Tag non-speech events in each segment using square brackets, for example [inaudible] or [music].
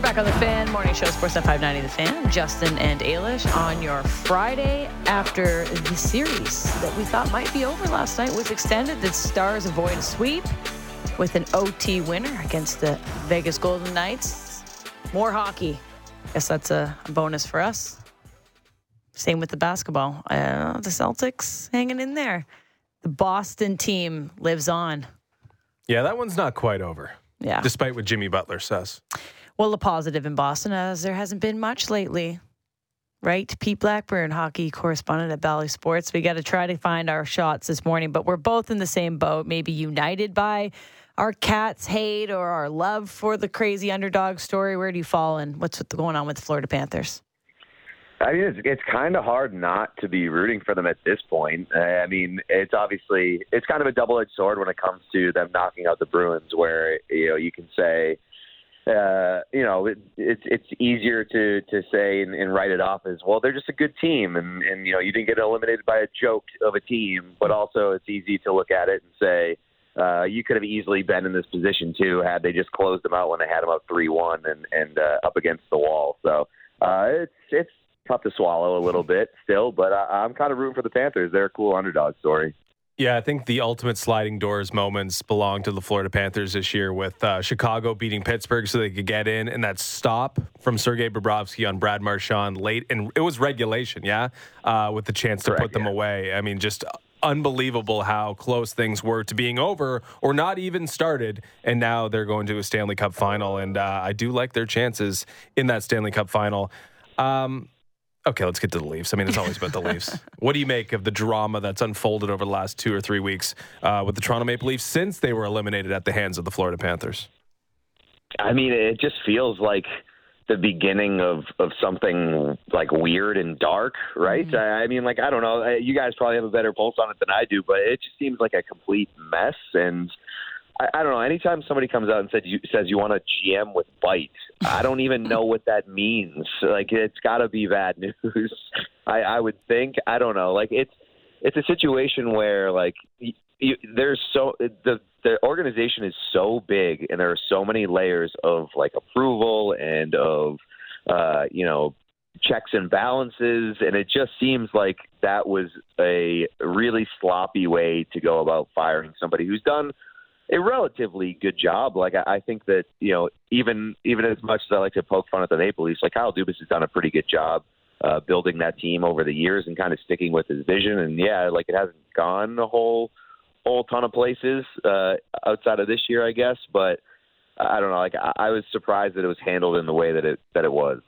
We're back on the fan morning show, Sports at 590 The Fan. Justin and Ailish on your Friday after the series that we thought might be over last night was extended. The Stars avoid a sweep with an OT winner against the Vegas Golden Knights. More hockey. Guess that's a bonus for us. Same with the basketball. Uh, the Celtics hanging in there. The Boston team lives on. Yeah, that one's not quite over. Yeah. Despite what Jimmy Butler says. Well, the positive in Boston, as there hasn't been much lately, right? Pete Blackburn, hockey correspondent at Bally Sports. We got to try to find our shots this morning, but we're both in the same boat, maybe united by our Cats hate or our love for the crazy underdog story. Where do you fall and what's going on with the Florida Panthers? I mean, it's, it's kind of hard not to be rooting for them at this point. Uh, I mean, it's obviously it's kind of a double-edged sword when it comes to them knocking out the Bruins, where you know you can say uh, you know, it, it's it's easier to to say and, and write it off as well. They're just a good team, and and you know, you didn't get eliminated by a joke of a team. But also, it's easy to look at it and say uh, you could have easily been in this position too had they just closed them out when they had them up three one and and uh, up against the wall. So uh, it's it's tough to swallow a little [laughs] bit still, but I, I'm kind of rooting for the Panthers. They're a cool underdog story. Yeah, I think the ultimate sliding doors moments belong to the Florida Panthers this year with uh, Chicago beating Pittsburgh so they could get in and that stop from Sergei Bobrovsky on Brad Marchand late. And it was regulation, yeah, uh, with the chance to Correct, put them yeah. away. I mean, just unbelievable how close things were to being over or not even started. And now they're going to a Stanley Cup final. And uh, I do like their chances in that Stanley Cup final. Um, Okay, let's get to the Leafs. I mean, it's always about the Leafs. [laughs] What do you make of the drama that's unfolded over the last two or three weeks uh, with the Toronto Maple Leafs since they were eliminated at the hands of the Florida Panthers? I mean, it just feels like the beginning of of something like weird and dark, right? I, I mean, like I don't know. Uh, You guys probably have a better pulse on it than I do, but it just seems like a complete mess. And I, I don't know. Anytime somebody comes out and said you, says you want a GM with bite, I don't even know what that means. Like it's got to be bad news. [laughs] I, I would think. I don't know. Like it's it's a situation where like y you, there's so the the organization is so big and there are so many layers of like approval and of uh, you know checks and balances and it just seems like that was a really sloppy way to go about firing somebody who's done a relatively good job. Like I, I think that you know even even as much as I like to poke fun at the Maple Leafs, like Kyle Dubas has done a pretty good job uh, building that team over the years and kind of sticking with his vision. And yeah, like it hasn't gone a whole whole ton of places uh, outside of this year, I guess. But I don't know. Like I, I was surprised that it was handled in the way that it that it was.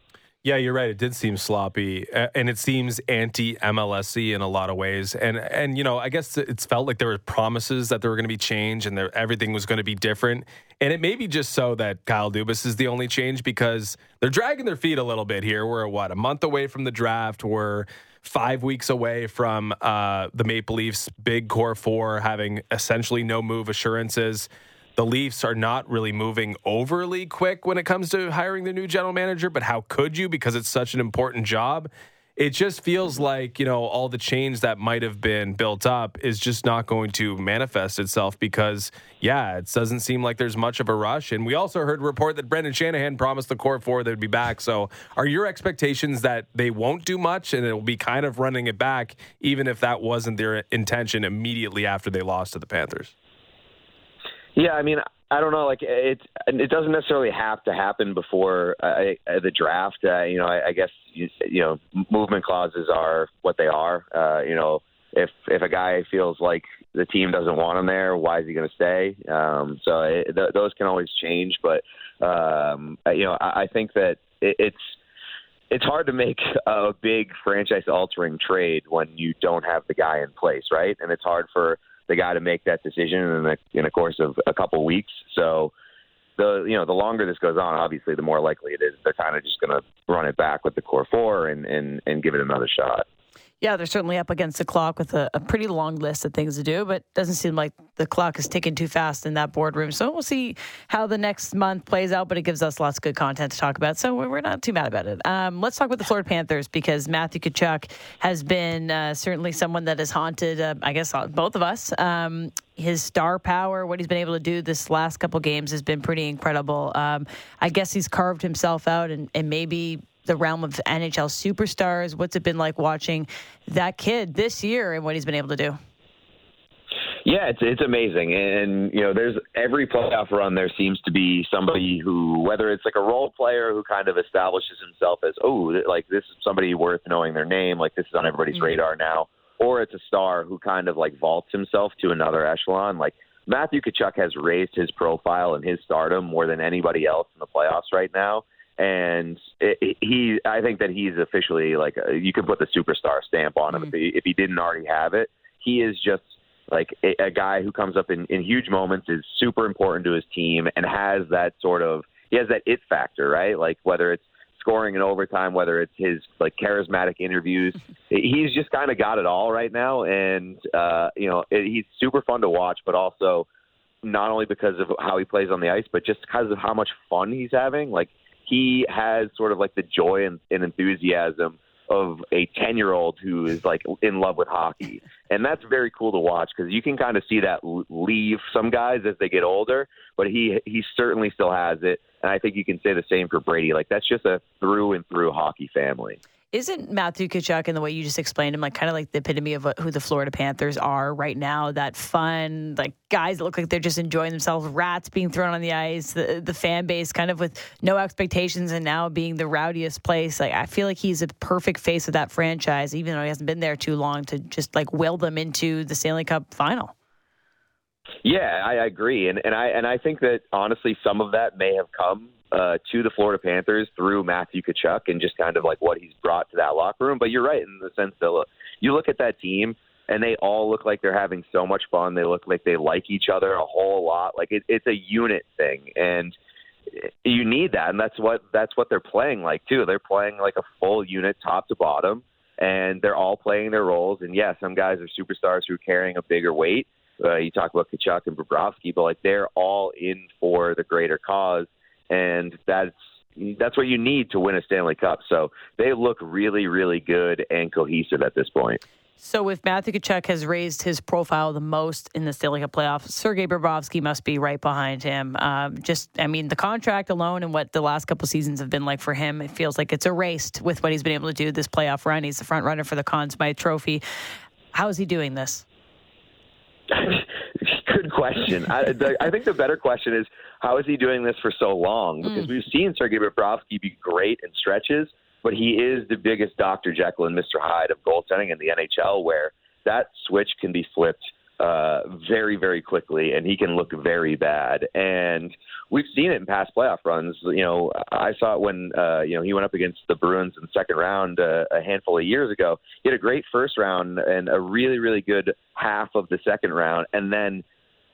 Yeah, you're right. It did seem sloppy, and it seems anti MLSy in a lot of ways. And and you know, I guess it's felt like there were promises that there were going to be change and there, everything was going to be different. And it may be just so that Kyle Dubas is the only change because they're dragging their feet a little bit here. We're what a month away from the draft. We're five weeks away from uh, the Maple Leafs' big core four having essentially no move assurances the Leafs are not really moving overly quick when it comes to hiring the new general manager, but how could you because it's such an important job? It just feels like, you know, all the change that might have been built up is just not going to manifest itself because, yeah, it doesn't seem like there's much of a rush. And we also heard report that Brendan Shanahan promised the core four they'd be back. So are your expectations that they won't do much and it'll be kind of running it back, even if that wasn't their intention immediately after they lost to the Panthers? Yeah, I mean, I don't know. Like it, it doesn't necessarily have to happen before uh, the draft. Uh, you know, I, I guess you, you know movement clauses are what they are. Uh, you know, if if a guy feels like the team doesn't want him there, why is he going to stay? Um, so it, th- those can always change. But um, you know, I, I think that it, it's it's hard to make [laughs] a big franchise altering trade when you don't have the guy in place, right? And it's hard for the guy to make that decision in the in a course of a couple weeks. So the you know the longer this goes on, obviously the more likely it is they're kind of just going to run it back with the core four and and and give it another shot. Yeah, they're certainly up against the clock with a, a, pretty long list of things to do, but doesn't seem like the clock is ticking too fast in that boardroom. So we'll see how the next month plays out, but it gives us lots of good content to talk about. So we're not too mad about it. Um, let's talk about the Florida Panthers because Matthew Tkachuk has been uh, certainly someone that has haunted, uh, I guess, uh, both of us. Um, his star power, what he's been able to do this last couple games has been pretty incredible. Um, I guess he's carved himself out and, and maybe the realm of NHL superstars? What's it been like watching that kid this year and what he's been able to do? Yeah, it's it's amazing, and you know, there's every playoff run there seems to be somebody who, whether it's like a role player who kind of establishes himself as, oh, like this is somebody worth knowing their name, like this is on everybody's mm-hmm. radar now, or it's a star who kind of like vaults himself to another echelon. Like Matthew Tkachuk has raised his profile and his stardom more than anybody else in the playoffs right now and it, he I think that he's officially like a, you can put the superstar stamp on him mm-hmm. if, he, if he didn't already have it. He is just like a, a guy who comes up in, in huge moments, is super important to his team, and has that sort of he has that it factor, right? Like whether it's scoring in overtime, whether it's his like charismatic interviews, [laughs] he's just kind of got it all right now, and uh, you know it, he's super fun to watch, but also not only because of how he plays on the ice, but just because of how much fun he's having. Like he has sort of like the joy and, and enthusiasm of a 10 year old who is like in love with hockey. And that's very cool to watch because you can kind of see that leave some guys as they get older, but he, he certainly still has it. And I think you can say the same for Brady. Like that's just a through and through hockey family isn't Matthew Tkachuk and the way you just explained him like kind of like the epitome of what, who the Florida Panthers are right now? That fun, like guys that look like they're just enjoying themselves, rats being thrown on the ice, the the fan base kind of with no expectations and now being the rowdiest place. Like I feel like he's a perfect face of that franchise, even though he hasn't been there too long to just like will them into the Stanley Cup final. Yeah, I agree, and and I and I think that honestly, some of that may have come uh, to the Florida Panthers through Matthew Tkachuk and just kind of like what he's brought to that locker room. But you're right in the sense that look, you look at that team and they all look like they're having so much fun. They look like they like each other a whole lot. Like it, it's a unit thing, and you need that, and that's what that's what they're playing like too. They're playing like a full unit, top to bottom, and they're all playing their roles. And yeah, some guys are superstars who are carrying a bigger weight. Uh, you talk about Tkachuk and Bobrovsky, but like they're all in for the greater cause and that's that's what you need to win a Stanley Cup. So they look really, really good and cohesive at this point. So, if Matthew Tkachuk has raised his profile the most in the Stanley Cup playoffs, Sergei Bobrovsky must be right behind him. Um, just, I mean, the contract alone and what the last couple seasons have been like for him, it feels like it's erased with what he's been able to do this playoff run. He's the front runner for the Conn Smythe Trophy. How is he doing this? [laughs] Good question. I, the, I think the better question is how is he doing this for so long? Because mm. we've seen Sergei Bobrovsky be great in stretches, but he is the biggest Dr. Jekyll and Mr. Hyde of goaltending in the NHL, where that switch can be flipped uh, very, very quickly, and he can look very bad. And we've seen it in past playoff runs. You know, I saw it when uh, you know he went up against the Bruins in the second round uh, a handful of years ago. He had a great first round and a really, really good half of the second round, and then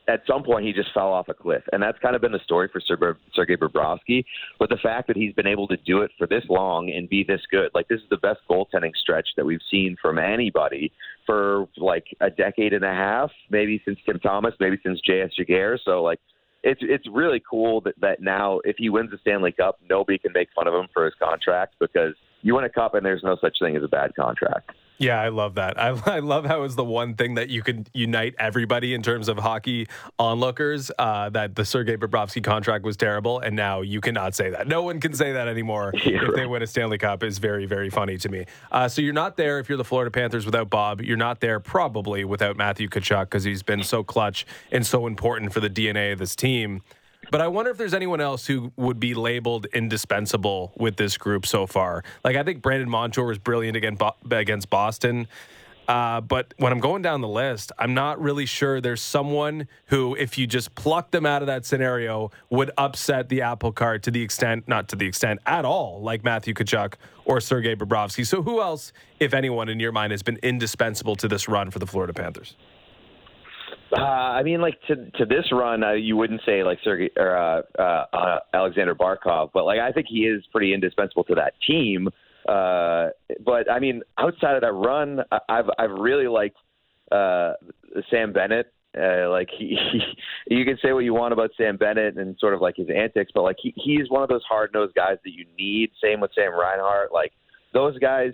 at some point he just fell off a cliff, and that's kind of been the story for Sergei Bobrovsky. But the fact that he's been able to do it for this long and be this good, like this is the best goaltending stretch that we've seen from anybody for like a decade and a half, maybe since Tim Thomas, maybe since J.S. Giguere. So like it's it's really cool that, that now if he wins the Stanley Cup, nobody can make fun of him for his contract because you win a cup and there's no such thing as a bad contract. Yeah, I love that. [laughs] I, I love how it's the one thing that you could unite everybody in terms of hockey onlookers. Uh, that the Sergei Bobrovsky contract was terrible, and now you cannot say that. No one can say that anymore [laughs] if right. they win a Stanley Cup. Is very very funny to me. Uh, so you're not there if you're the Florida Panthers without Bob. You're not there probably without Matthew Tkachuk because he's been so clutch and so important for the DNA of this team. But I wonder if there's anyone else who would be labeled indispensable with this group so far. Like I think Brandon Montour was brilliant against Boston. Uh, but when I'm going down the list, I'm not really sure there's someone who, if you just pluck them out of that scenario, would upset the apple cart to the extent, not to the extent at all, like Matthew Tkachuk or Sergei Bobrovsky. So, who else, if anyone in your mind, has been indispensable to this run for the Florida Panthers? Uh, I mean, like to to this run, uh, you wouldn't say like Sergey or uh, uh, uh, Alexander Barkov, but like I think he is pretty indispensable to that team. Uh, but I mean, outside of that run, I- I've I've really liked uh, Sam Bennett. Uh, like he, [laughs] he, you can say what you want about Sam Bennett and sort of like his antics, but like he, he's one of those hard nosed guys that you need. Same with Sam Reinhart. Like those guys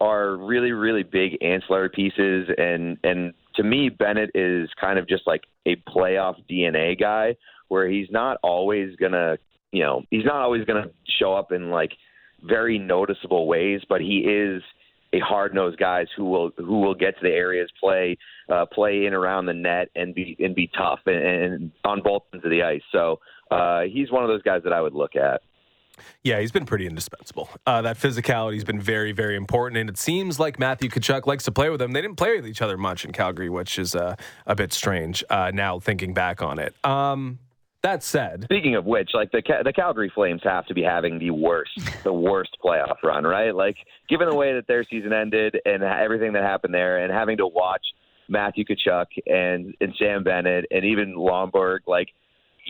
are really, really big ancillary pieces, and and to me, Bennett is kind of just like a playoff DNA guy, where he's not always gonna, you know, he's not always gonna show up in like very noticeable ways, but he is a hard nosed guys who will who will get to the areas, play uh, play in around the net, and be and be tough and, and on both ends of the ice. So uh, he's one of those guys that I would look at. Yeah, he's been pretty indispensable. Uh, that physicality's been very, very important, and it seems like Matthew Tkachuk likes to play with him. They didn't play with each other much in Calgary, which is uh, a bit strange uh, now thinking back on it. Um, that said, speaking of which, like the the Calgary Flames have to be having the worst, the worst playoff run, right? Like given the way that their season ended and everything that happened there, and having to watch Matthew Tkachuk and and Sam Bennett and even Lomberg, like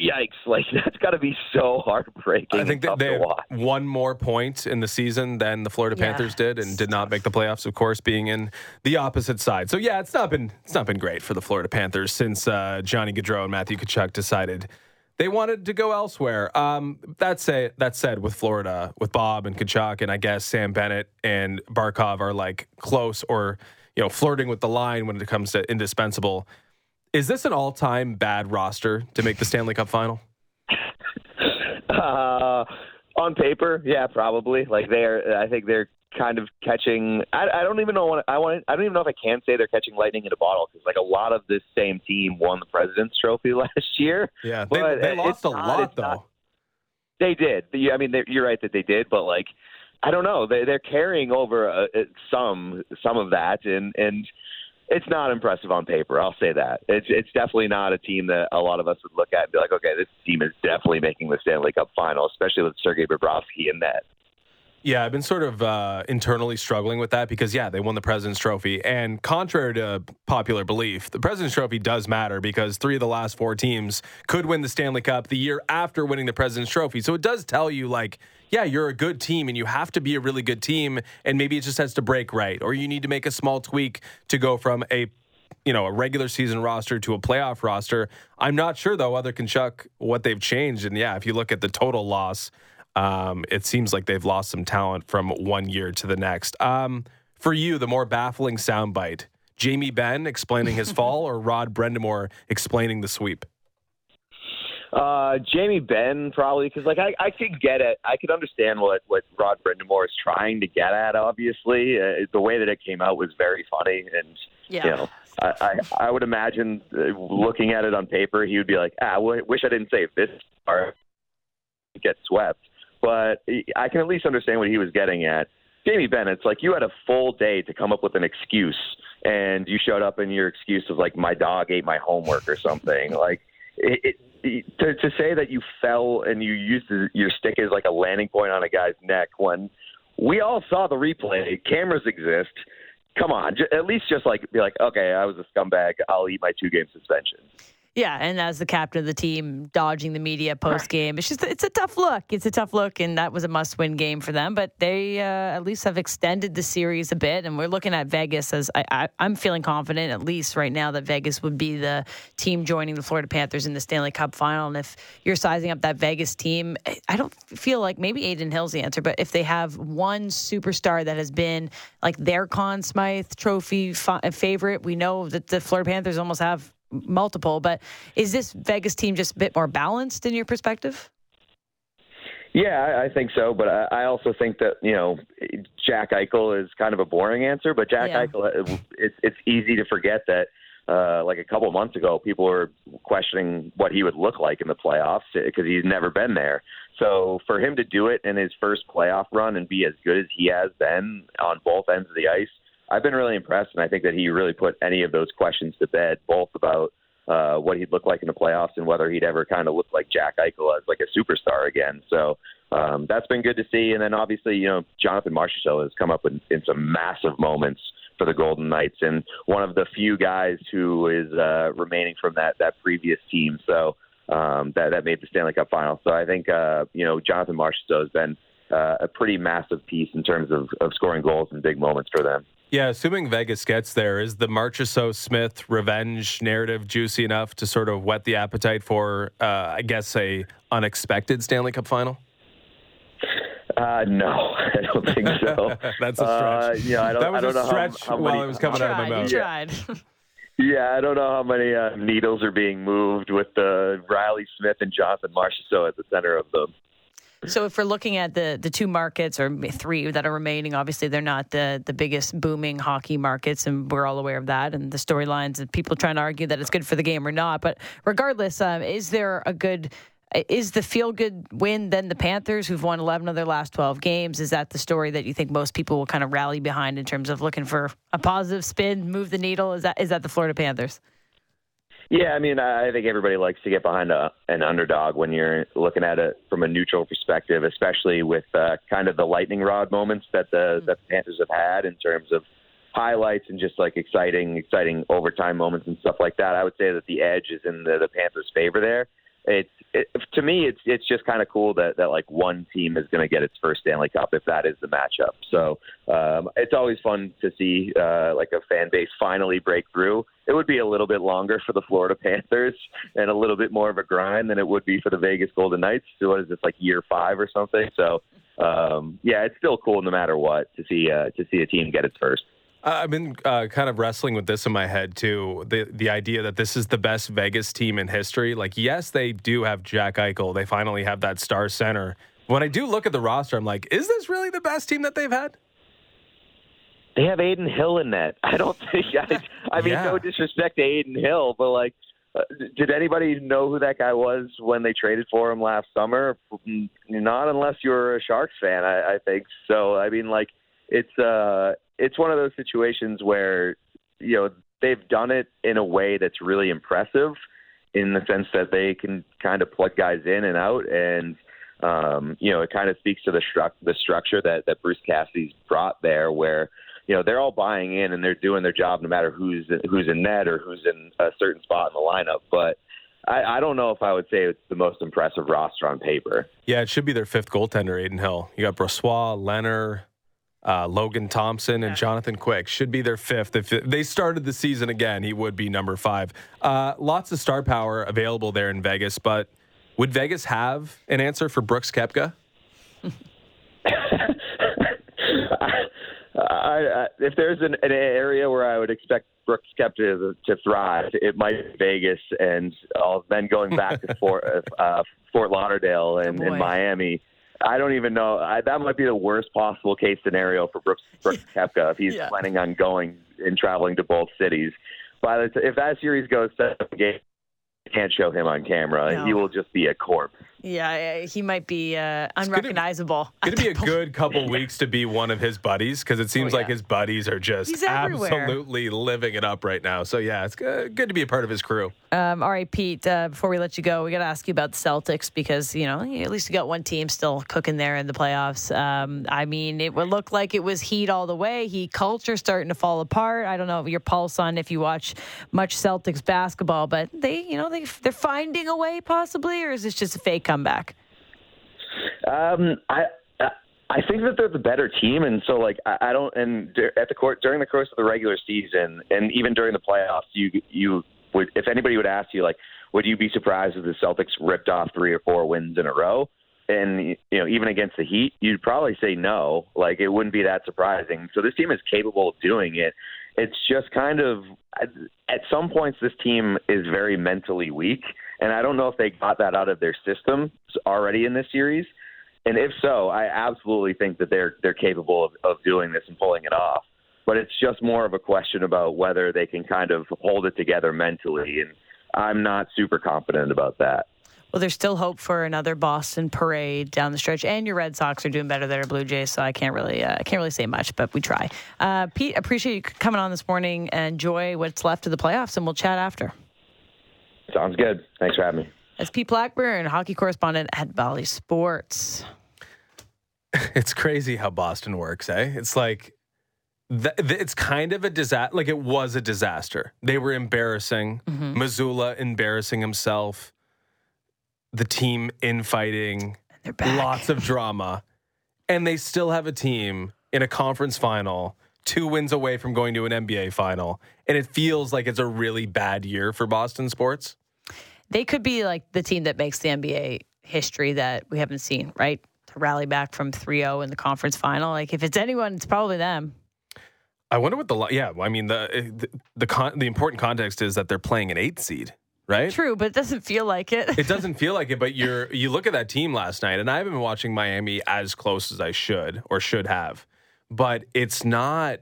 yikes! [laughs] Like that's got to be so heartbreaking. I think that they have one more point in the season than the Florida Yeah. Panthers did, and did not make the playoffs. Of course, being in the opposite side. So yeah, it's not been it's not been great for the Florida Panthers since uh, Johnny Gaudreau and Matthew Tkachuk decided they wanted to go elsewhere. Um, that say that said, with Florida, with Bob and Tkachuk, and I guess Sam Bennett and Barkov are like close or you know flirting with the line when it comes to indispensable. Is this an all-time bad roster to make the Stanley Cup final? Uh, on paper, yeah, probably. Like they're, I think they're kind of catching. I, I don't even know what I want. I don't even know if I can say they're catching lightning in a bottle because like a lot of this same team won the President's Trophy [laughs] last year. Yeah, they, But they it's lost a not- lot though. not- They did. Yeah, I mean, you're right that they did, but like, I don't know. They, they're carrying over uh, uh, some some of that, and and it's not impressive on paper. I'll say that. It's it's definitely not a team that a lot of us would look at and be like, okay, this team is definitely making the Stanley Cup final, especially with Sergei Bobrovsky in net. Yeah, I've been sort of uh, internally struggling with that because, yeah, they won the President's Trophy. And contrary to popular belief, the President's Trophy does matter because three of the last four teams could win the Stanley Cup the year after winning the President's Trophy. So it does tell you, like, yeah, you're a good team and you have to be a really good team. And maybe it just has to break right, or you need to make a small tweak to go from a you know, a regular season roster to a playoff roster. I'm not sure though, other Tkachuk, what they've changed. And yeah, if you look at the total loss, um, it seems like they've lost some talent from one year to the next. Um, for you, the more baffling soundbite: Jamie Benn explaining his [laughs] fall, or Rod Brind'Amour explaining the sweep. Uh, Jamie Benn probably because like I, I could get it. I could understand what what Rod Brind'Amour is trying to get at. Obviously, uh, the way that it came out was very funny, and Yeah. you know, I I, I would imagine uh, looking at it on paper, he would be like, ah, w- wish I didn't say this or get swept. But I can at least understand what he was getting at. Jamie Bennett's like you had a full day to come up with an excuse, and you showed up and your excuse was like my dog ate my homework or something. like it, it, to to say that you fell and you used your stick as like a landing point on a guy's neck when we all saw the replay, cameras exist. Come on, at least just like be like, okay, I was a scumbag. I'll eat my two game suspension. Yeah, and as the captain of the team, dodging the media post game, it's just it's a tough look. It's a tough look, and that was a must win game for them. But they uh, at least have extended the series a bit, and we're looking at Vegas as I, I, I'm feeling confident at least right now that Vegas would be the team joining the Florida Panthers in the Stanley Cup final. And if you're sizing up that Vegas team, I don't feel like maybe Adin Hill's the answer, but if they have one superstar that has been like their Conn Smythe Trophy fi- favorite, we know that the Florida Panthers almost have multiple, but is this Vegas team just a bit more balanced in your perspective? Yeah, I, I think so, but I, I also think that you know Jack Eichel is kind of a boring answer. But Jack Yeah. Eichel, it's it's easy to forget that. Uh, like a couple of months ago, people were questioning what he would look like in the playoffs because he's never been there. So for him to do it in his first playoff run and be as good as he has been on both ends of the ice, I've been really impressed, and I think that he really put any of those questions to bed, both about uh, what he'd look like in the playoffs and whether he'd ever kind of look like Jack Eichel as like a superstar again. So um, that's been good to see. And then obviously, you know, Jonathan Marchessault has come up in, in some massive moments for the Golden Knights, and one of the few guys who is uh, remaining from that that previous team. So um, that that made the Stanley Cup final. So I think uh, you know Jonathan Marchessault has been uh, a pretty massive piece in terms of, of scoring goals and big moments for them. Yeah, assuming Vegas gets there, is the Marchessault Smith revenge narrative juicy enough to sort of whet the appetite for, uh, I guess, a unexpected Stanley Cup final? Uh, no, [laughs] I don't think so. [laughs] That's a stretch. Uh, yeah, I don't, that was I don't a know stretch how, how while many, it was coming you out of my mouth. you tried. [laughs] Yeah, I don't know how many uh, needles are being moved with uh, Reilly Smith and Jonathan Marchessault at the center of them. So if we're looking at the the two markets or three that are remaining, obviously they're not the the biggest booming hockey markets, and we're all aware of that. And the storylines and people trying to argue that it's good for the game or not. But regardless, um, is there a good is the feel good win then the Panthers, who've won 11 of their last 12 games? Is that the story that you think most people will kind of rally behind in terms of looking for a positive spin, move the needle? Is that is that the Florida Panthers? Yeah, I mean, I think everybody likes to get behind a, an underdog when you're looking at it from a neutral perspective, especially with uh, kind of the lightning rod moments that the that the Panthers have had in terms of highlights and just like exciting, exciting overtime moments and stuff like that. I would say that the edge is in the, the Panthers' favor there it's it, to me it's it's just kind of cool that that like one team is going to get its first Stanley Cup if that is the matchup. So um, it's always fun to see uh, like a fan base finally break through. It would be a little bit longer for the Florida [laughs] Panthers and a little bit more of a grind than it would be for the Vegas Golden Knights. So what is this like year five or something? So um, yeah, it's still cool no matter what to see uh, to see a team get its first. I've been uh, kind of wrestling with this in my head too. The the idea that this is the best Vegas team in history. Like, yes, they do have Jack Eichel. They finally have that star center. When I do look at the roster, I'm like, is this really the best team that they've had? They have Adin Hill in that. [laughs] I don't think. I, I mean, Yeah. no disrespect to Adin Hill, but like, uh, did anybody know who that guy was when they traded for him last summer? Not unless you're a Sharks fan, I, I think. So, I mean, like, it's uh, it's one of those situations where you know they've done it in a way that's really impressive, in the sense that they can kind of plug guys in and out, and um, you know, it kind of speaks to the stru- the structure that that Bruce Cassidy's brought there, where you know they're all buying in and they're doing their job no matter who's who's in net or who's in a certain spot in the lineup. But I, I don't know if I would say it's the most impressive roster on paper. Yeah, it should be their fifth goaltender, Adin Hill. You got Brossoit, Lehner, uh, Logan Thompson, and Jonathan Quick. Should be their fifth. If they started the season again, he would be number five. Uh, lots of star power available there in Vegas, but would Vegas have an answer for Brooks Koepka? [laughs] I, I, if there's an, an area where I would expect Brooks Koepka to, to thrive, it might be Vegas, and uh, then going back to [laughs] Fort uh, Fort Lauderdale and, boy. and Miami. I don't even know. I, that might be the worst possible case scenario for Brooks, Brooks [laughs] Koepka if he's Yeah. planning on going and traveling to both cities. By the t- if that series goes seven games, can't show him on camera. No. He will just be a corpse. Yeah, he might be uh, unrecognizable. Going to be a good couple weeks to be one of his buddies because it seems Oh, like his buddies are just absolutely living it up right now. So yeah, it's good, good to be a part of his crew. Um, all right, Pete. Uh, before we let you go, we got to ask you about the Celtics because you know at least you got one team still cooking there in the playoffs. Um, I mean, it would look like it was Heat all the way. Heat culture starting to fall apart. I don't know your pulse on if you watch much Celtics basketball, but they, you know, they they're finding a way possibly, or is this just a fake comeback? Um, I. I- think that they're the better team, and so like I, I don't. And at the court during the course of the regular season, and even during the playoffs, you you would if anybody would ask you like, would you be surprised if the Celtics ripped off three or four wins in a row? And you know, even against the Heat, you'd probably say no. Like it wouldn't be that surprising. So this team is capable of doing it. It's just kind of at some points this team is very mentally weak, and I don't know if they got that out of their system already in this series. And if so, I absolutely think that they're they're capable of, of doing this and pulling it off. But it's just more of a question about whether they can kind of hold it together mentally, and I'm not super confident about that. Well, there's still hope for another Boston parade down the stretch, and your Red Sox are doing better than our Blue Jays, so I can't really, uh, I can't really say much, but we try. Uh, Pete, appreciate you coming on this morning. And enjoy what's left of the playoffs, and we'll chat after. Sounds good. Thanks for having me. That's Pete Blackburn, hockey correspondent at Bally Sports. [laughs] It's crazy how Boston works, eh? It's like th- th- it's kind of a disaster. Like it was a disaster. They were embarrassing. Mazzulla embarrassing himself. The team infighting. They're back. Lots of drama. and they still have a team in a conference final, two wins away from going to an NBA final, and it feels like it's a really bad year for Boston sports. They could be like the team that makes the NBA history that we haven't seen, right? To rally back from 3-0 in the conference final. Like if it's anyone, it's probably them. I wonder what the yeah. I mean the eh, the the, con- the important context is that they're playing an eighth seed, right? True, but it doesn't feel like it. It doesn't [laughs] feel like it, but you're you look at that team last night, and I haven't been watching Miami as close as I should or should have, but it's not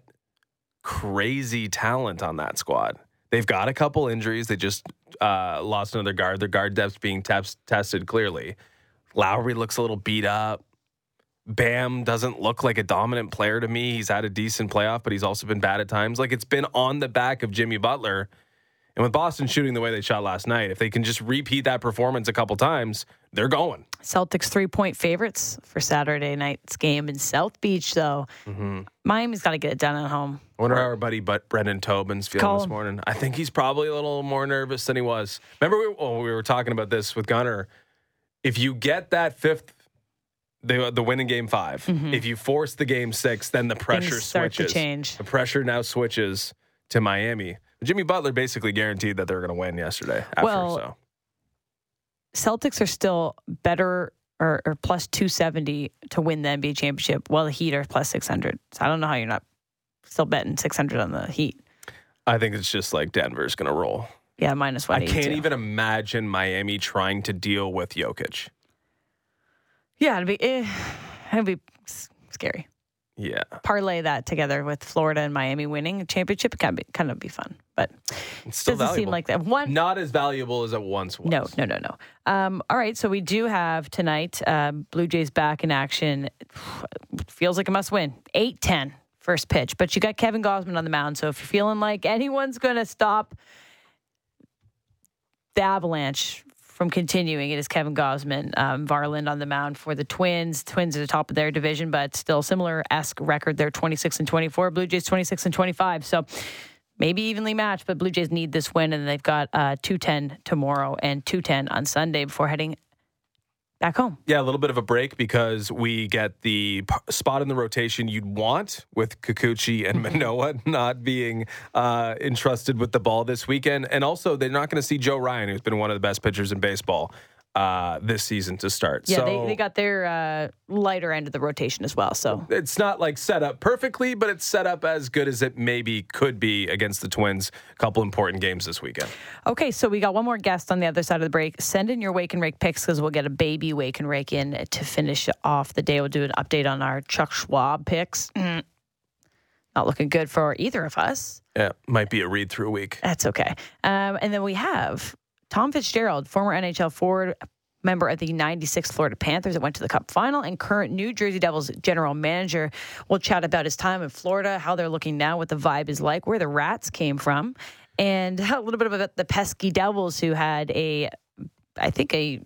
crazy talent on that squad. They've got a couple injuries. They just uh, lost another guard. Their guard depth's being tes- tested clearly. Lowry looks a little beat up. Bam doesn't look like a dominant player to me. He's had a decent playoff, but he's also been bad at times. Like it's been on the back of Jimmy Butler. And with Boston shooting the way they shot last night, if they can just repeat that performance a couple times, they're going. Celtics three point favorites for Saturday night's game in South Beach, though. Mm-hmm. Miami's got to get it done at home. I wonder how our buddy but Brendan Tobin's feeling Call this him. morning. I think he's probably a little more nervous than he was. Remember, we, well, we were talking about this with Gunner. If you get that fifth, the the win in game 5 if you force the game six, then the pressure Mm-hmm. Switches. The pressure now switches to Miami. Jimmy Butler basically guaranteed that they were going to win yesterday. After, Well, so. Celtics are still better or, or plus 270 to win the NBA championship, while the Heat are plus 600. So I don't know how you're not still betting 600 on the Heat. I think it's just like Denver's going to roll. Yeah, minus I can't even imagine Miami trying to deal with Jokic. Yeah, it'd be, eh, it'd be scary. Yeah. Parlay that together with Florida and Miami winning a championship, it kind of be, kind of be fun. But still doesn't valuable. seem like that. One, Not as valuable as it once was. No, no, no, no. Um, all right, so we do have tonight uh, Blue Jays back in action. [sighs] Feels like a must win. 8 10, first pitch. But you got Kevin Gausman on the mound. So if you're feeling like anyone's going to stop the Avalanche from continuing, it is Kevin Gausman. Um, Varland on the mound for the Twins. Twins at the top of their division, but still similar esque record. They're 26 and 24. Blue Jays 26 and 25. So maybe evenly matched, but Blue Jays need this win, and they've got uh, 210 tomorrow and 210 on Sunday before heading back home. Yeah, a little bit of a break because we get the p- spot in the rotation you'd want with Kikuchi and Manoa not being uh, entrusted with the ball this weekend. And also, they're not going to see Joe Ryan, who's been one of the best pitchers in baseball uh, this season to start. Yeah, so they, they got their uh, lighter end of the rotation as well. So it's not like set up perfectly, but it's set up as good as it maybe could be against the Twins. A couple important games this weekend. Okay, so we got one more guest on the other side of the break. Send in your wake and rake picks because we'll get a baby wake and rake in to finish off the day. We'll do an update on our Chuck Schwab picks. Mm. [clears throat] Not looking good for either of us. Yeah, might be a read through week. That's okay. Um, and then we have Tom Fitzgerald, former NHL forward, member of the 96 Florida Panthers that went to the Cup final, and current New Jersey Devils general manager. We'll chat about his time in Florida, how they're looking now, what the vibe is like, where the Rats came from, and [laughs] a little bit about the pesky Devils who had a, I think, a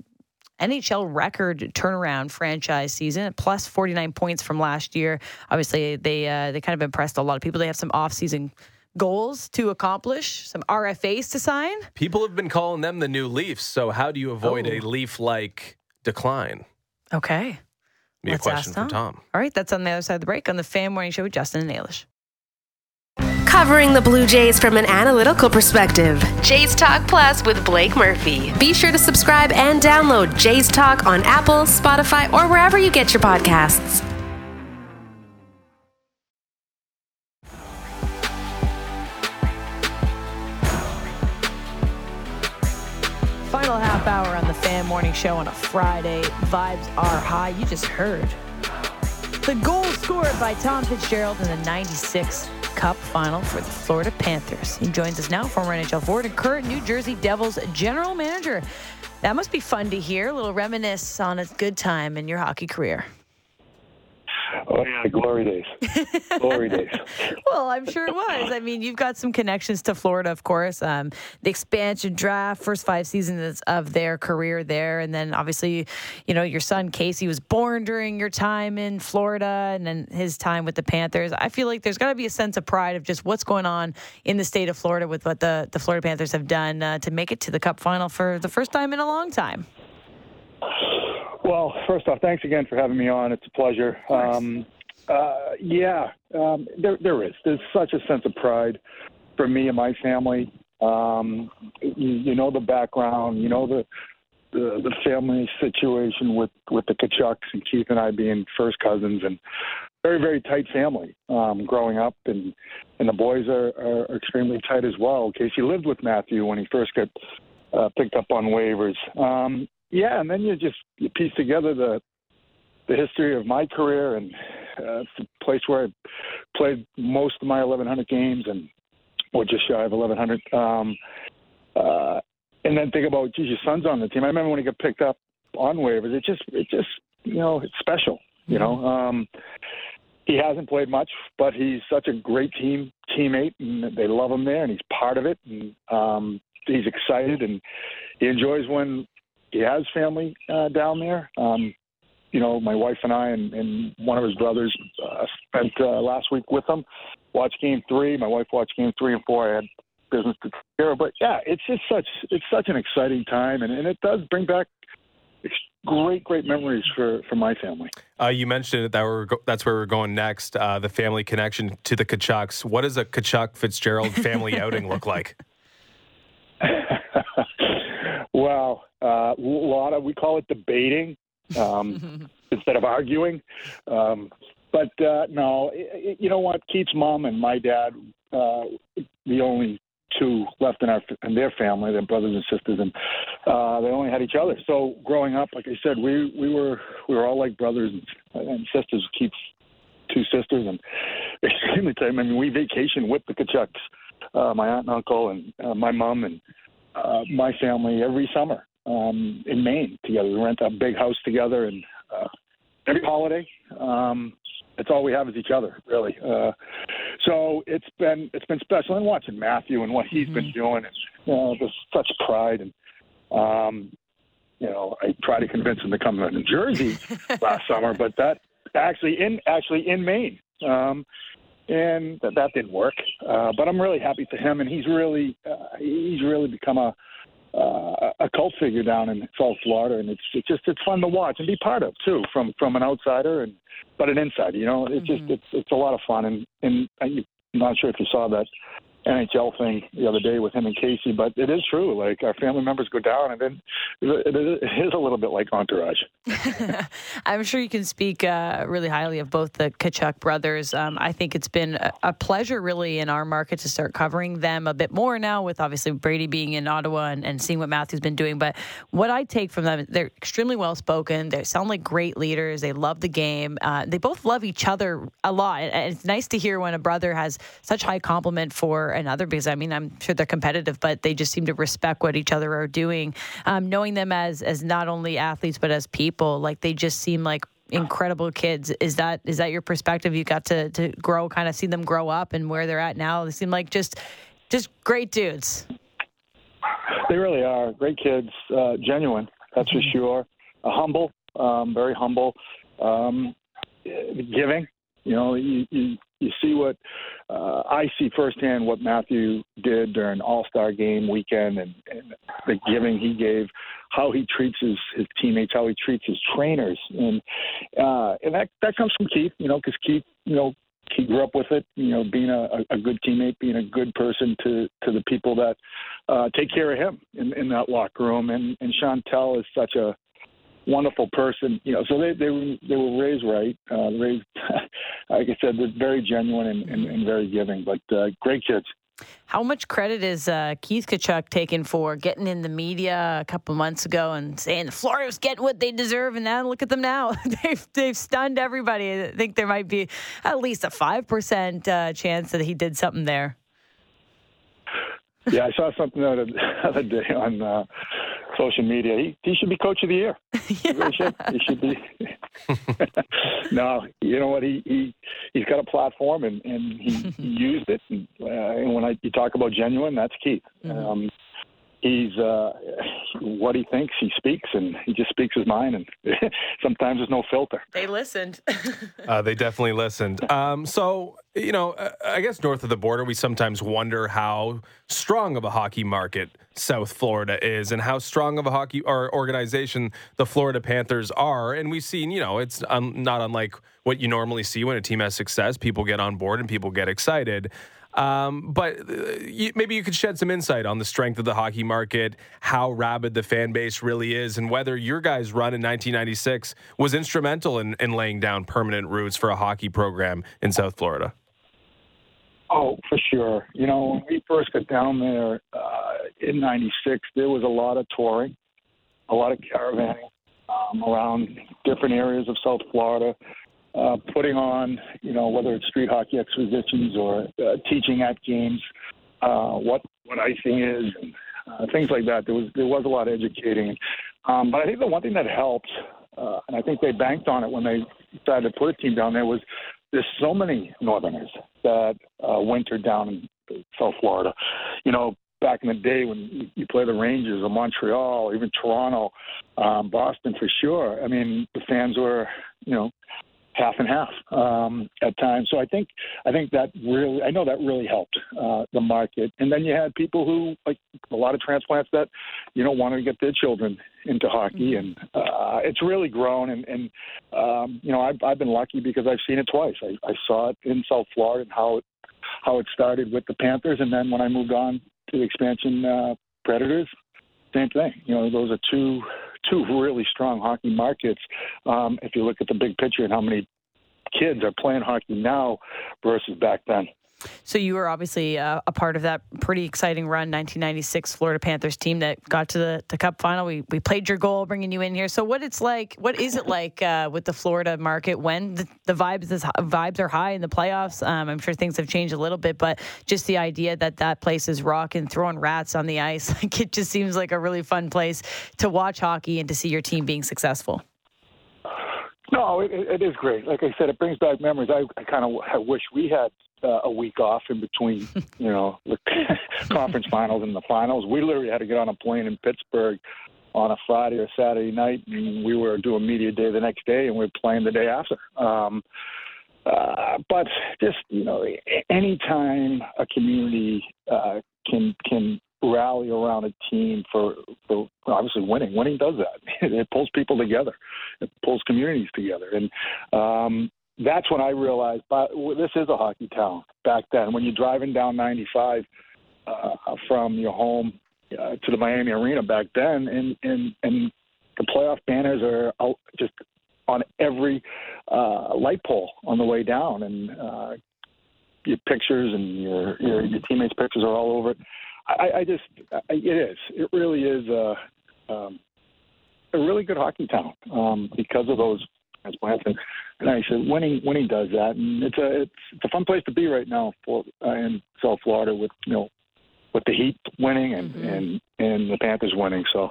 NHL record turnaround franchise season, plus 49 points from last year. Obviously, they uh, they kind of impressed a lot of people. They have some offseason goals to accomplish, some RFAs to sign. People have been calling them the new Leafs. So, how do you avoid a Oh. Leaf like decline? Okay. Be Let's a question ask for Tom. All right, that's on the other side of the break on the Fan Morning Show with Justin and Ailish. Covering the Blue Jays from an analytical perspective. Jays Talk Plus with Blake Murphy. Be sure to subscribe and download Jays Talk on Apple, Spotify, or wherever you get your podcasts. Hour on the Fan Morning Show on a Friday. Vibes are high. You just heard the goal scored by Tom Fitzgerald in the 96 Cup final for the Florida Panthers. He joins us now, former NHL forward and current New Jersey Devils general manager. That must be fun to hear. A little reminisce on a good time in your hockey career. Oh yeah, glory days, glory [laughs] days. Well, I'm sure it was. I mean, you've got some connections to Florida, of course. Um, the expansion draft, first five seasons of their career there, and then obviously, you know, your son Casey was born during your time in Florida, and then his time with the Panthers. I feel like there's got to be a sense of pride of just what's going on in the state of Florida with what the the Florida Panthers have done uh, to make it to the Cup final for the first time in a long time. Well, first off, thanks again for having me on. It's a pleasure. Um, uh, yeah, um, there, there is. There's such a sense of pride for me and my family. Um, you, you know the background. You know the, the the family situation with with the Tkachuks and Keith and I being first cousins and very very tight family um, growing up and and the boys are, are extremely tight as well. Casey lived with Matthew when he first got uh, picked up on waivers. Um, yeah, and then you just you piece together the the history of my career and uh, it's the place where I played most of my 1,100 games and or just shy of 1,100. Um, uh, and then think about, geez, your son's on the team. I remember when he got picked up on waivers. It just, it just, you know, it's special. You know, um, he hasn't played much, but he's such a great team teammate, and they love him there, and he's part of it, and um, he's excited, and he enjoys when he has family uh, down there. Um, you know, my wife and I and, and one of his brothers uh, spent uh, last week with him. Watched game three. My wife watched game three and four. I had business to take care of, but yeah, it's just such it's such an exciting time, and, and it does bring back great great memories for for my family. Uh, you mentioned that we're go- that's where we're going next. Uh, the family connection to the Tkachuks. What does a Tkachuk Fitzgerald family [laughs] outing look like? [laughs] well, uh, a lot of we call it debating um, [laughs] instead of arguing. Um, but uh, no, it, you know what? Keith's mom and my dad, uh, the only two left in our in their family, their brothers and sisters, and uh, they only had each other. So growing up, like I said, we we were we were all like brothers and, and sisters. Keith's two sisters, and [laughs] extremely tight. I mean, we vacation with the Tkachuks, uh, my aunt and uncle, and uh, my mom and uh, my family every summer um, in Maine together. We rent a big house together, and uh, every holiday, um, it's all we have is each other, really. Uh, so it's been it's been special, and watching Matthew and what he's mm-hmm. been doing, and you know, there's such pride, and um, you know, I tried to convince him to come to New Jersey [laughs] last summer, but that actually in actually in Maine. Um, and that, that didn't work. Uh, but I'm really happy for him, and he's really uh, he's really become a uh, a cult figure down in South Florida, and it's it's just it's fun to watch and be part of too, from from an outsider and but an insider. You know, it's mm-hmm. just it's it's a lot of fun, and and I'm not sure if you saw that NHL thing the other day with him and Casey, but it is true. Like our family members go down, and then it is a little bit like Entourage. [laughs] I'm sure you can speak uh, really highly of both the Tkachuk brothers. Um, I think it's been a, pleasure, really, in our market to start covering them a bit more now, with obviously Brady being in Ottawa and, and seeing what Matthew's been doing. But what I take from them, they're extremely well spoken. They sound like great leaders. They love the game. Uh, they both love each other a lot, and it's nice to hear when a brother has such high compliment for another because I mean I'm sure they're competitive, but they just seem to respect what each other are doing. Um, knowing them as as not only athletes but as people, like they just seem like incredible kids. Is that is that your perspective? You got to to grow, kind of see them grow up and where they're at now. They seem like just just great dudes. They really are great kids, uh, genuine. That's for mm-hmm. sure. Uh, humble, um, very humble, um, giving. You know, you, you you see what uh, I see firsthand what Matthew did during All Star Game weekend and, and the giving he gave, how he treats his, his teammates, how he treats his trainers, and uh, and that that comes from Keith, you know, because Keith, you know, he grew up with it, you know, being a, a good teammate, being a good person to to the people that uh, take care of him in, in that locker room, and and Chantel is such a wonderful person. You know, so they they were they were raised right, uh, raised [laughs] like I said, they're very genuine and, and, and very giving, but uh, great kids. How much credit is uh, Keith Tkachuk taken for getting in the media a couple months ago and saying the Florida's getting what they deserve, and now look at them now. [laughs] they've they've stunned everybody. I think there might be at least a five percent uh, chance that he did something there. Yeah, I saw something the other, [laughs] the other day on uh, social media. He, he should be coach of the year. yeah. [laughs] He really should. He should be. [laughs] no, you know what? He he he's got a platform and and he, he [laughs] used it. And, uh, and when I you talk about genuine, that's Keith. Mm-hmm. Um, he's uh, what he thinks he speaks and he just speaks his mind and sometimes there's no filter they listened uh, they definitely listened um, so you know, uh, I guess north of the border, we sometimes wonder how strong of a hockey market South Florida is and how strong of a hockey or organization the Florida Panthers are. And we've seen, you know, it's un, not unlike what you normally see when a team has success. People get on board and people get excited. Um, but uh, maybe you could shed some insight on the strength of the hockey market, how rabid the fan base really is, and whether your guys' run in 1996 was instrumental in, in laying down permanent roots for a hockey program in South Florida. Oh, for sure. You know, when we first got down there uh, in '96, there was a lot of touring, a lot of caravanning um, around different areas of South Florida, uh, putting on, you know, whether it's street hockey expositions or uh, teaching at games, uh, what what icing is, and uh, things like that. There was there was a lot of educating, um, but I think the one thing that helped, uh, and I think they banked on it when they decided to put a team down there was there's so many Northerners that uh, wintered down in South Florida. You know, back in the day when you play the Rangers or Montreal, even Toronto, um, Boston for sure. I mean, the fans were, you know, half and half um, at times. So I think I think that really I know that really helped uh, the market. And then you had people who like a lot of transplants that you know wanted to get their children into hockey, mm-hmm. and uh, it's really grown. And, and um, you know I've, I've been lucky because I've seen it twice. I, I saw it in South Florida and how it how it started with the Panthers, and then when I moved on to the expansion uh, Predators, same thing. You know, those are two two really strong hockey markets. Um, if you look at the big picture and how many kids are playing hockey now versus back then. So you were obviously uh, a part of that pretty exciting run, 1996 Florida Panthers team that got to the, the Cup final. We we played your goal, bringing you in here. So what it's like? What is it like uh, with the Florida market when the, the vibes the vibes are high in the playoffs? Um, I'm sure things have changed a little bit, but just the idea that that place is rocking, throwing rats on the ice, [laughs] like it just seems like a really fun place to watch hockey and to see your team being successful. No, it, it is great. Like I said, it brings back memories. I, I kind of wish we had uh, a week off in between, [laughs] you know, the [laughs] conference finals and the finals. We literally had to get on a plane in Pittsburgh on a Friday or Saturday night, and we were doing media day the next day, and we were playing the day after. Um, uh, but just you know, anytime a community uh, can can rally around a team for, for obviously winning. Winning does that. [laughs] It pulls people together. It pulls communities together. And um, that's when I realized but this is a hockey town back then. When you're driving down 95 uh, from your home uh, to the Miami Arena back then, and, and, and the playoff banners are just on every uh, light pole on the way down. And uh, your pictures and your, your, your teammates' pictures are all over it I, I just, it is. It really is a, um, a really good hockey town um, because of those transplants. And, and I said, winning, winning does that, and it's a, it's, it's a fun place to be right now for uh, in South Florida with you know, with the Heat winning and mm-hmm. and and the Panthers winning. So,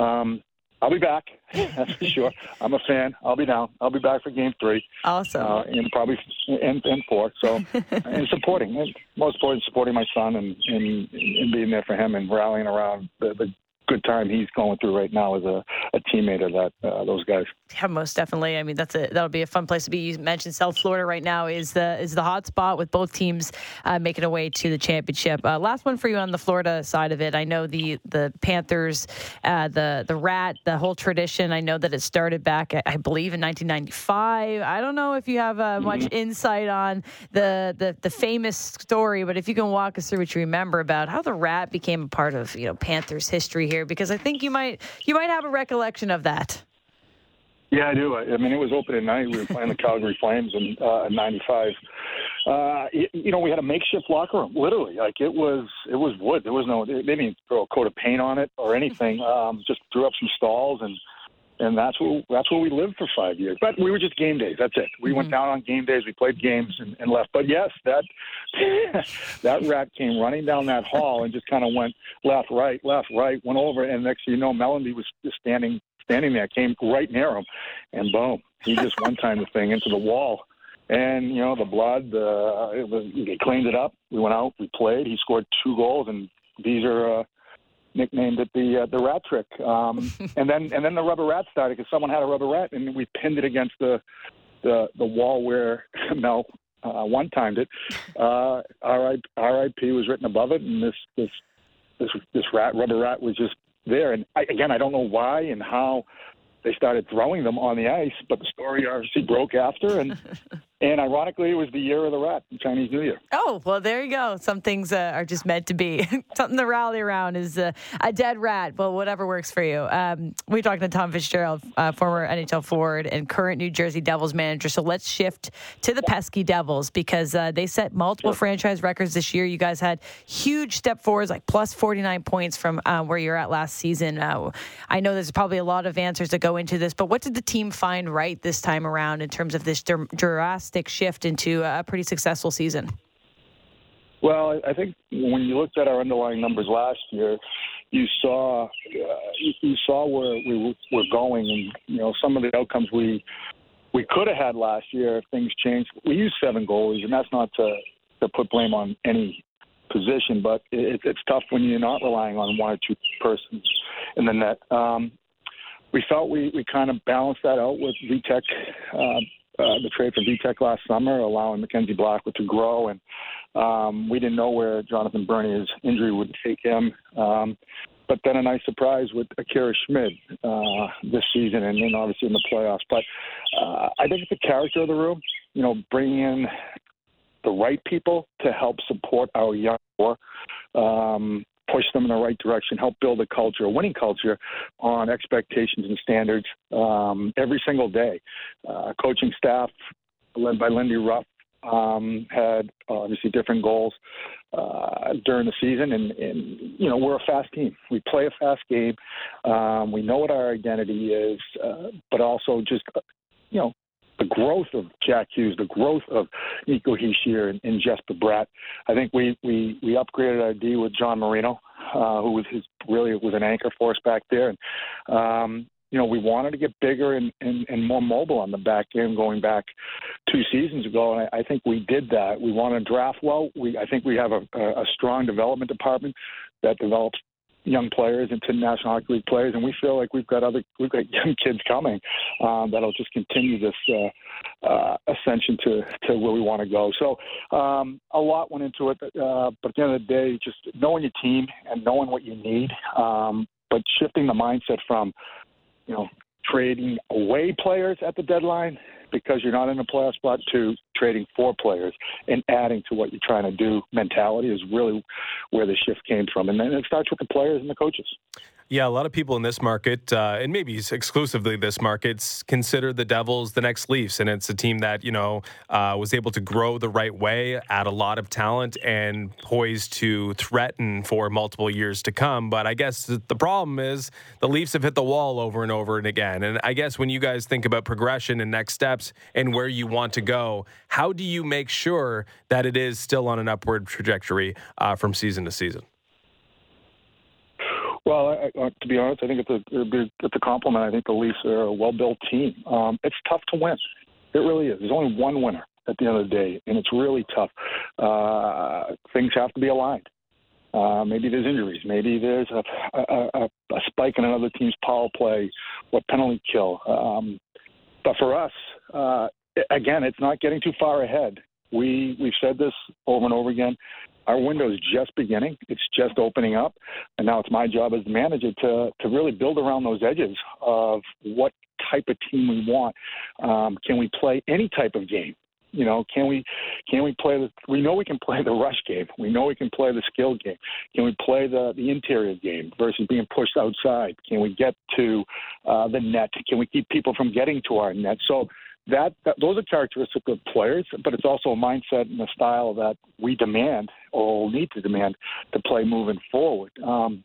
um, I'll be back. [laughs] That's for sure. I'm a fan. I'll be down. I'll be back for Game Three. Awesome. Uh, and probably and, and four. So [laughs] and supporting, and most important, supporting my son and, and and being there for him and rallying around the, the good time he's going through right now as a, a teammate of that uh, those guys. Yeah, most definitely. I mean, that's a that'll be a fun place to be. You mentioned South Florida right now is the is the hot spot with both teams uh, making a way to the championship. Uh, last one for you on the Florida side of it. I know the the Panthers, uh, the the Rat, the whole tradition. I know that it started back, I believe, in 1995. I don't know if you have uh, much mm-hmm. insight on the, the the famous story, but if you can walk us through what you remember about how the Rat became a part of you know Panthers history here because I think you might you might have a recollection of that. Yeah, I do. I, mean, it was open at night. We were playing the Calgary Flames in uh, '95. Uh, you know, we had a makeshift locker room, literally. Like it was, it was wood. There was no, they didn't throw a coat of paint on it or anything. [laughs] Um, just threw up some stalls and and that's where that's where we lived for five years. But we were just game days. That's it. We mm-hmm. went down on game days. We played games and, and left. But yes, that [laughs] that rat came running down that hall and just kind of went left, right, left, right, went over, and next thing you know, Mellanby was just standing standing there. Came right near him, and boom, he just one time the thing into the wall. And you know the blood, uh, it was, they cleaned it up. We went out, we played. He scored two goals, and these are uh, nicknamed it the uh, the rat trick. Um, [laughs] and then and then the rubber rat started because someone had a rubber rat and we pinned it against the the the wall where [laughs] Mel uh, one timed it. Uh, RIP was written above it, and this this this this rat rubber rat was just there. And I, again, I don't know why and how they started throwing them on the ice, but the story obviously broke after, and [laughs] And ironically, it was the year of the rat, Chinese New Year. Oh, well, there you go. Some things uh, are just meant to be. [laughs] Something to rally around is uh, a dead rat. Well, whatever works for you. Um, we talked to Tom Fitzgerald, uh, former NHL forward and current New Jersey Devils manager. So let's shift to the pesky Devils because uh, they set multiple sure. franchise records this year. You guys had huge step forwards, like plus 49 points from uh, where you're at last season. Uh, I know there's probably a lot of answers that go into this, but what did the team find right this time around in terms of this drastic drastic shift into a pretty successful season? Well, I think when you looked at our underlying numbers last year, you saw uh, you saw where we were going, and you know some of the outcomes we we could have had last year if things changed. We used seven goalies, and that's not to to put blame on any position, but it, it's tough when you're not relying on one or two persons in the net. Um, we felt we, we kind of balanced that out with Vitek uh, uh, the trade for Vitek last summer, allowing Mackenzie Blackwood to grow. And um, we didn't know where Jonathan Bernier injury would take him. Um, but then a nice surprise with Akira Schmid uh, this season, and then obviously in the playoffs. But uh, I think it's the character of the room. You know, bringing in the right people to help support our young core. Um, push them in the right direction, help build a culture, a winning culture on expectations and standards um, every single day. Uh, coaching staff led by Lindy Ruff um, had obviously different goals uh, during the season, and, and, you know we're a fast team. We play a fast game. Um, we know what our identity is, uh, but also just you know the growth of Jack Hughes, the growth of Nico Hischier and, and Jesper Bratt. I think we, we, we upgraded our D with John Marino, uh, who was his really was an anchor for us back there. And, um, you know, we wanted to get bigger and, and, and more mobile on the back end going back two seasons ago, and I, I think we did that. We want to draft well. We I think we have a, a strong development department that develops young players into National Hockey League players, and we feel like we've got other we've got [laughs] young kids coming um, that'll just continue this uh, uh, ascension to to where we want to go. So um, a lot went into it, uh, but at the end of the day, just knowing your team and knowing what you need, um, but shifting the mindset from you know trading away players at the deadline because you're not in a playoff spot to trading for players and adding to what you're trying to do mentality is really where the shift came from. And then it starts with the players and the coaches. Yeah, a lot of people in this market, uh, and maybe exclusively this market, consider the Devils the next Leafs, and it's a team that you know uh, was able to grow the right way, add a lot of talent, and poised to threaten for multiple years to come. But I guess the problem is the Leafs have hit the wall over and over and again. And I guess when you guys think about progression and next steps and where you want to go, how do you make sure that it is still on an upward trajectory uh, from season to season? Well, I, uh, to be honest, I think it's a, it's a compliment. I think the Leafs are a well-built team. Um, it's tough to win. It really is. There's only one winner at the end of the day, and it's really tough. Uh, things have to be aligned. Uh, maybe there's injuries. Maybe there's a, a, a, a spike in another team's power play or penalty kill. Um, but for us, uh, again, it's not getting too far ahead. We we've said this over and over again our window is just beginning. It's just opening up, and now it's my job as the manager to to really build around those edges of what type of team we want. Um, can we play any type of game? You know, can we can we play the? We know we can [laughs] play the rush game. We know we can play the skill game. Can we play the the interior game versus being pushed outside? Can we get to uh, the net? Can we keep people from getting to our net? So that, that those are characteristic of players, but it's also a mindset and a style that we demand or need to demand to play moving forward. Um,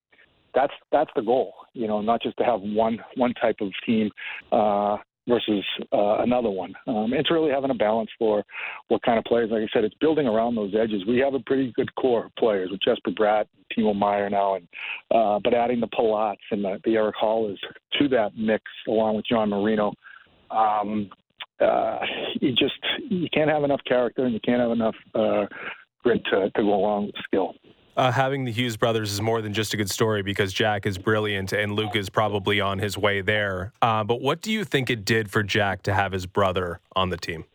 that's that's the goal, you know, not just to have one one type of team uh, versus uh, another one. Um, it's really having a balance for what kind of players. Like I said, it's building around those edges. We have a pretty good core of players with Jesper Bratt, Timo Meier now, and uh, but adding the Palats and the, the Erik Haula's to that mix along with John Marino. Um, uh, you just you can't have enough character and you can't have enough uh, grit to, to go along with skill. Uh, having the Hughes brothers is more than just a good story because Jack is brilliant and Luke is probably on his way there. Uh, but what do you think it did for Jack to have his brother on the team?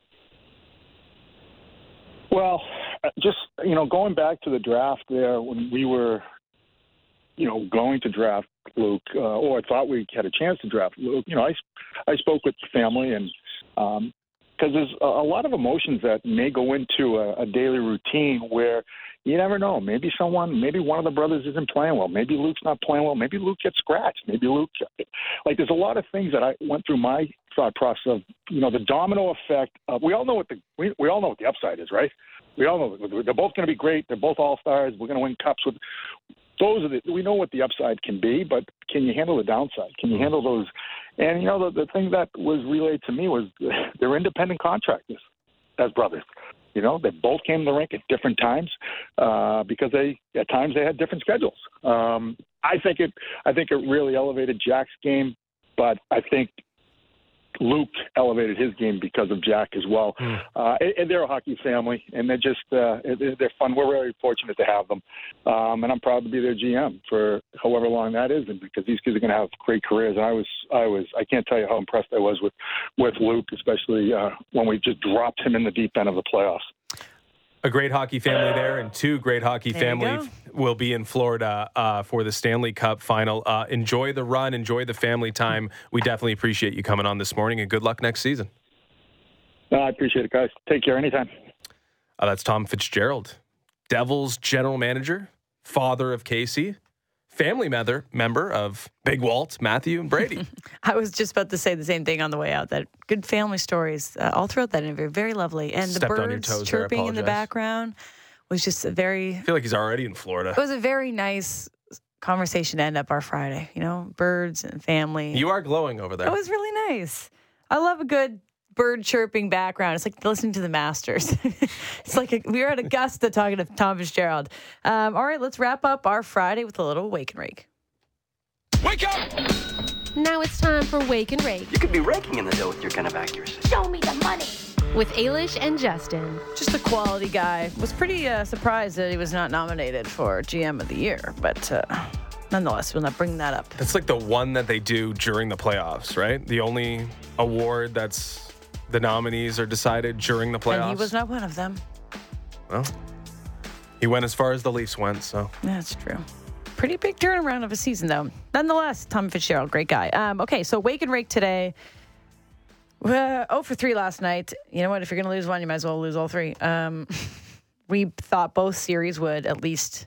Well, uh, just you know, going back to the draft there when we were, you know, going to draft Luke, uh, or I thought we had a chance to draft Luke. You know, I I spoke with the family and um, because there's a, a lot of emotions that may go into a, a daily routine where you never know. Maybe someone, maybe one of the brothers isn't playing well. Maybe Luke's not playing well. Maybe Luke gets scratched. Maybe Luke, like, there's a lot of things that I went through my thought process of, you know, the domino effect. Of, we all know what the we, we all know what the upside is, right? We all know they're both going to be great. They're both all stars. We're going to win cups with. Those are the we know what the upside can be, but can you handle the downside? Can you handle those? And you know, the the thing that was relayed to me was [laughs] they're independent contractors as brothers. You know, they both came to the rink at different times uh, because they at times they had different schedules. Um, I think it I think it really elevated Jack's game, but I think Luke elevated his game because of Jack as well. Mm. Uh, and, and, they're a hockey family, and they're just uh, they're fun. We're very fortunate to have them, um, and I'm proud to be their GM for however long that is, and because these kids are going to have great careers. And I was I was I can't tell you how impressed I was with with Luke, especially uh, when we just dropped him in the deep end of the playoffs a great hockey family there, and two great hockey families will be in Florida uh, for the Stanley Cup final. Uh, enjoy the run, enjoy the family time. We definitely appreciate you coming on this morning, and good luck next season. I appreciate it, guys. Take care anytime. Uh, that's Tom Fitzgerald, Devils general manager, father of Casey family member member of Big Walt, Matthew, and Brady. [laughs] I was just about to say the same thing on the way out. That good family stories uh, all throughout that interview, very lovely, and Stepped the birds chirping in the background was just a very. I feel like he's already in Florida. It was a very nice conversation to end up our Friday. You know, birds and family. You are glowing over there. It was really nice. I love a good bird chirping background. It's like listening to the Masters. [laughs] it's like a, we were at Augusta talking to Tom Fitzgerald. Um, all right, let's wrap up our Friday with a little wake and rake. Wake up! Now it's time for Wake and Rake. You could be raking in the dough with your kind of accuracy. Show me the money. With Ailish and Justin. Just a quality guy. Was pretty uh, surprised that he was not nominated for GM of the year, but. Uh, nonetheless, we'll not bring that up. It's like the one that they do during the playoffs, right? The only award that's the nominees are decided during the playoffs. And he was not one of them. Well, he went as far as the Leafs went, so. That's true. Pretty big turnaround of a season, though. Nonetheless, Tom Fitzgerald, great guy. Um, okay, so Wake and Rake today. Uh, oh for 3 last night. You know what? If you're going to lose one, you might as well lose all three. Um, [laughs] we thought both series would at least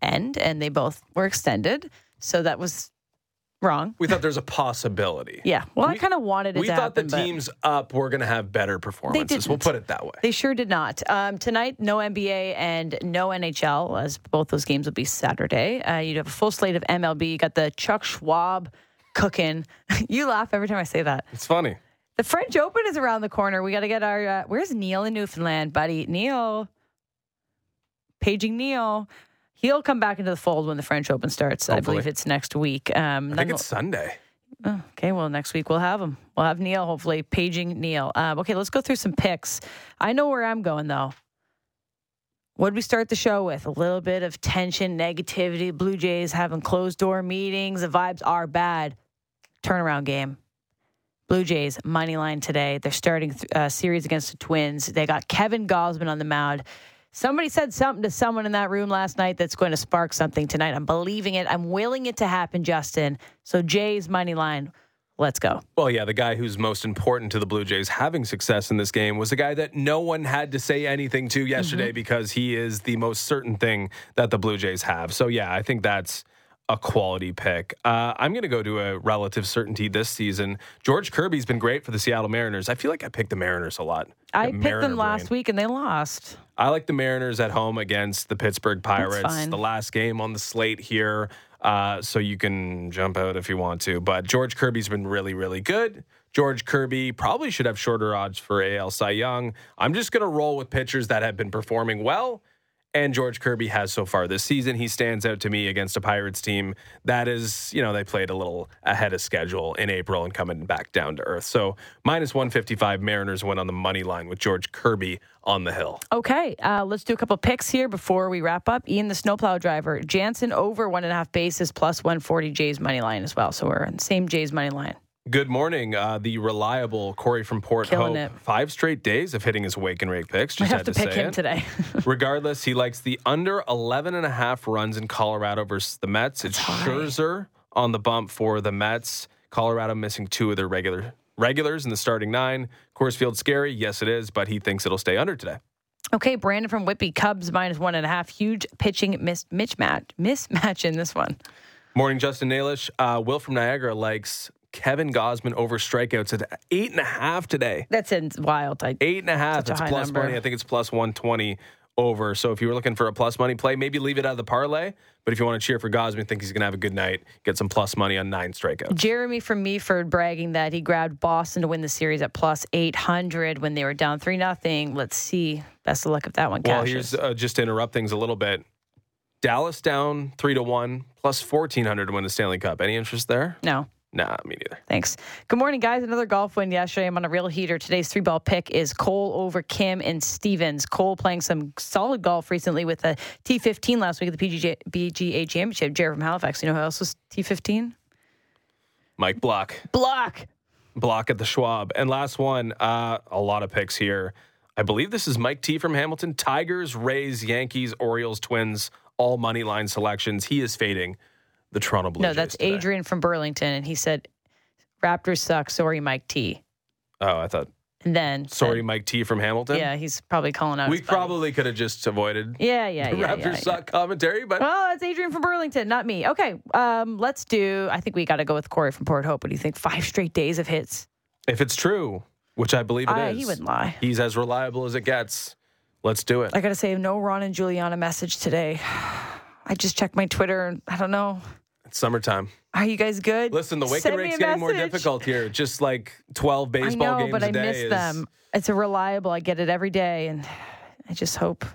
end, and they both were extended. So that was Wrong. We thought there's a possibility. Yeah. Well, we, I kind of wanted it we to thought happen, the teams up were going to have better performances. They did. We'll put it that way. They sure did not. Um, tonight, no NBA and no NHL, as both those games will be Saturday. Uh, you'd have a full slate of MLB. You got the Chuck Schwab cooking. [laughs] you laugh every time I say that. It's funny. The French Open is around the corner. We got to get our. Uh, where's Neil in Newfoundland, buddy? Neil. Paging Neil. He'll come back into the fold when the French Open starts. Hopefully. I believe it's next week. Um, I think it's Sunday. Oh, okay, well, next week we'll have him. We'll have Neil, hopefully, paging Neil. Um, okay, let's go through some picks. I know where I'm going, though. What did we start the show with? A little bit of tension, negativity. Blue Jays having closed door meetings. The vibes are bad. Turnaround game. Blue Jays money line today. They're starting a uh, series against the Twins. They got Kevin Gausman on the mound. Somebody said something to someone in that room last night that's going to spark something tonight. I'm believing it. I'm willing it to happen, Justin. So Jay's money line. Let's go. Well, yeah, the guy who's most important to the Blue Jays having success in this game was the guy that no one had to say anything to yesterday mm-hmm. because he is the most certain thing that the Blue Jays have. So, yeah, I think that's a quality pick. Uh, I'm going to go to a relative certainty this season. George Kirby's been great for the Seattle Mariners. I feel like I picked the Mariners a lot. I picked Mariner them last brain. week and they lost. I like the Mariners at home against the Pittsburgh Pirates. The last game on the slate here. Uh, so you can jump out if you want to. But George Kirby's been really, really good. George Kirby probably should have shorter odds for AL Cy Young. I'm just going to roll with pitchers that have been performing well and George Kirby has so far this season. He stands out to me against a Pirates team that is, you know, they played a little ahead of schedule in April and coming back down to earth. So minus 155 Mariners went on the money line with George Kirby on the hill. Okay, uh, let's do a couple picks here before we wrap up. Ian, the snowplow driver, Jansen over one and a half bases plus 140 Jays money line as well. So we're on the same Jays money line. Good morning. Uh, the reliable Corey from Port Killing Hope. it. Five straight days of hitting his wake and rake picks. I Just have had to to, pick say him it. today. [laughs] Regardless, he likes the under 11 and a half runs in Colorado versus the Mets. It's high. Scherzer on the bump for the Mets. Colorado missing two of their regular regulars in the starting nine. Coors Field scary. Yes, it is, but he thinks it'll stay under today. okay, Brandon from Whitby, Cubs minus one and a half. Huge pitching mis- mismatch, mismatch in this one. Morning, Justin Nailish. Uh, Will from Niagara likes Kevin Gausman over strikeouts at eight and a half today. That's in wild. I, Eight and a half. Such a It's plus number. money. I think it's plus 120 over. So if you were looking for a plus money play, maybe leave it out of the parlay. But if you want to cheer for Gausman, think he's going to have a good night, get some plus money on nine strikeouts. Jeremy from Meaford bragging that he grabbed Boston to win the series at plus 800 when they were down 3 nothing. Let's see. Best of luck if that one Well, cashes. here's uh, just to interrupt things a little bit. Dallas down three to one, plus 1400 to win the Stanley Cup. Any interest there? no. Nah, me neither. Thanks. Good morning, guys. Another golf win yesterday. I'm on a real heater. Today's three ball pick is Cole over Kim and Stevens. Cole playing some solid golf recently with a T15 last week at the PGA, BGA Championship. Jared from Halifax. You know who else was T15? Mike Block. Block. block at the Schwab. And last one, uh, a lot of picks here. I believe this is Mike T from Hamilton. Tigers, Rays, Yankees, Orioles, Twins, all money line selections. He is fading the Toronto Blue No, Jays that's today. Adrian from Burlington. And he said, Raptors suck. Sorry, Mike T. Oh, I thought. And then, Sorry, said- Mike T from Hamilton. yeah, he's probably calling out. we probably could have just avoided Yeah, yeah, the yeah. Raptors yeah, yeah. suck commentary, but oh, it's Adrian from Burlington, not me. Okay, um, let's do. I think we got to go with Corey from Port Hope. What do you think? Five straight days of hits. if it's true, which I believe it is, I- he wouldn't lie. He's as reliable as it gets. Let's do it. I got to say, no Ron and Juliana message today. [sighs] I just checked my Twitter. and I don't know. It's summertime. Are you guys good? Listen, the wake Send and me rake's getting more difficult here. Just like 12 I baseball know, games but a I day miss is- them. It's a reliable. I get it every day, and I just hope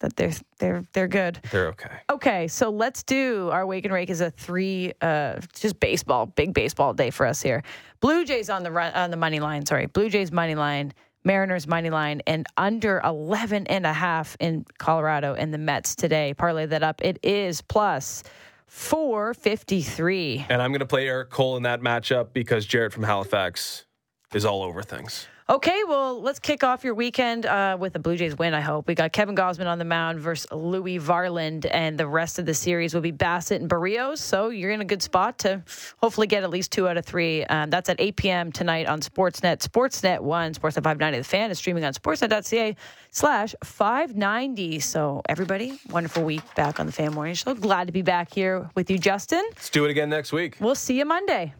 that they're they're they're good. They're okay. Okay, so let's do our wake and rake is a three, uh, just baseball, big baseball day for us here. Blue Jays on the run, on the money line. Sorry, Blue Jays money line, Mariners money line, and under 11 and a half in Colorado and the Mets today. Parlay that up. It is plus 453. And I'm going to play Eric Cole in that matchup because Jarrett from Halifax is all over things. Okay, well, let's kick off your weekend uh, with a Blue Jays win, I hope. We got Kevin Gausman on the mound versus Louis Varland, and the rest of the series will be Bassitt and Berrios. So you're in a good spot to hopefully get at least two out of three. Um, that's at 8 p.m. tonight on Sportsnet. Sportsnet 1, Sportsnet 590. The fan is streaming on sportsnet.ca slash 590. So everybody, wonderful week back on the Fan Morning Show. Glad to be back here with you, Justin. Let's do it again next week. We'll see you Monday.